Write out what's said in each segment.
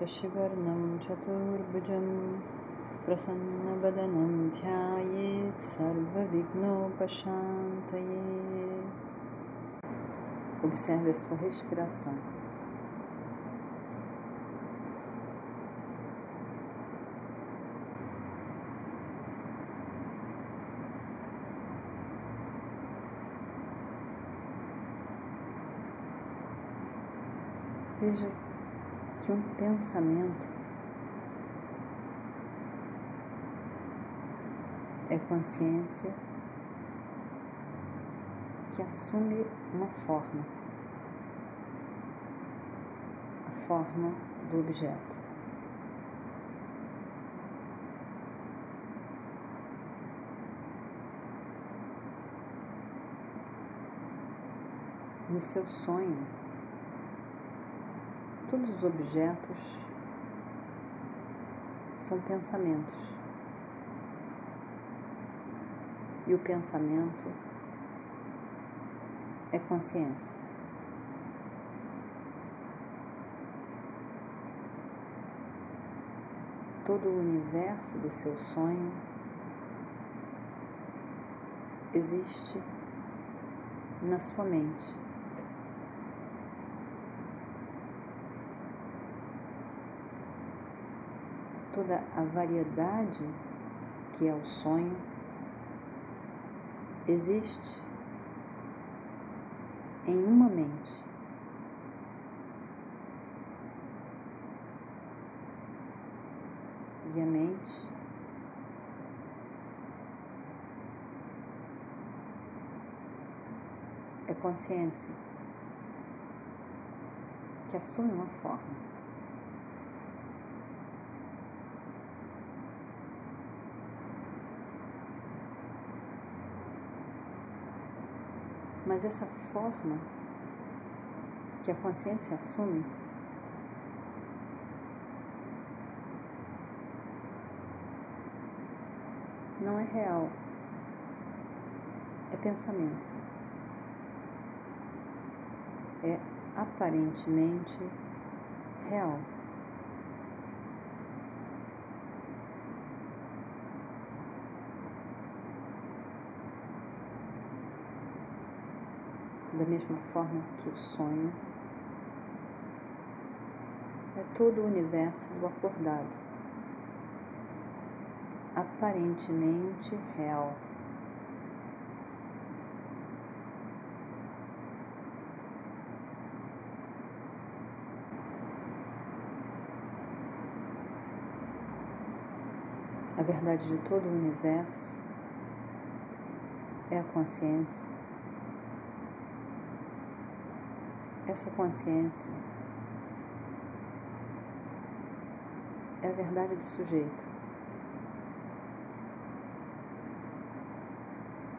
शशिवर्णं चतुर्भुजं प्रसन्नवदनं ध्यायेत् सर्वविघ्नोपशान्तये Observe a sua respiração. Veja que um pensamento é consciência que assume uma forma, a forma do objeto. No seu sonho, Todos os objetos são pensamentos. E o pensamento é consciência. Todo o universo do seu sonho existe na sua mente. Toda a variedade que é o sonho existe em uma mente. E a mente é consciência que assume uma forma. Mas essa forma que a consciência assume não é real, é pensamento. É aparentemente real. Da mesma forma que o sonho. É todo o universo do acordado, aparentemente real. A verdade de todo o universo é a consciência essa consciência é a verdade do sujeito.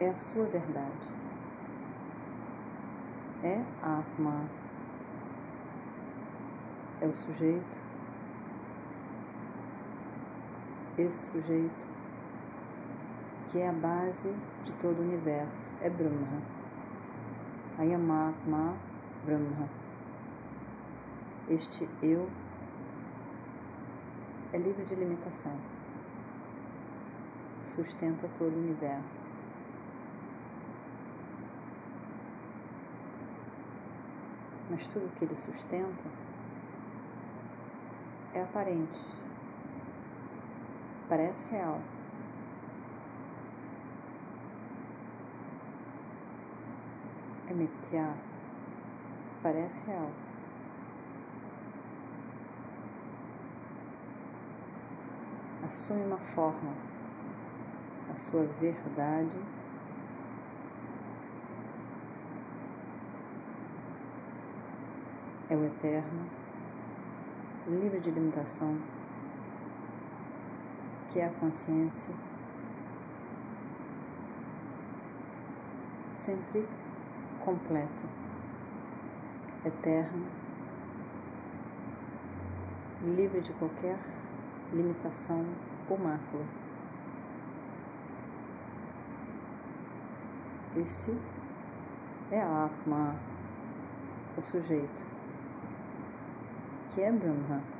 É a sua verdade. É a Atma. É o sujeito. Esse sujeito que é a base de todo o universo. É Brahma. Ayamatma Brahma. Este eu é livre de limitação, sustenta todo o universo. Mas tudo que ele sustenta é aparente, parece real. É metiar parece real. Assume uma forma, a sua verdade é o eterno, livre de limitação, que é a consciência, sempre completa, eterna, livre de qualquer limitação ou mácula. Esse é a Atma, o sujeito, que é Brahma.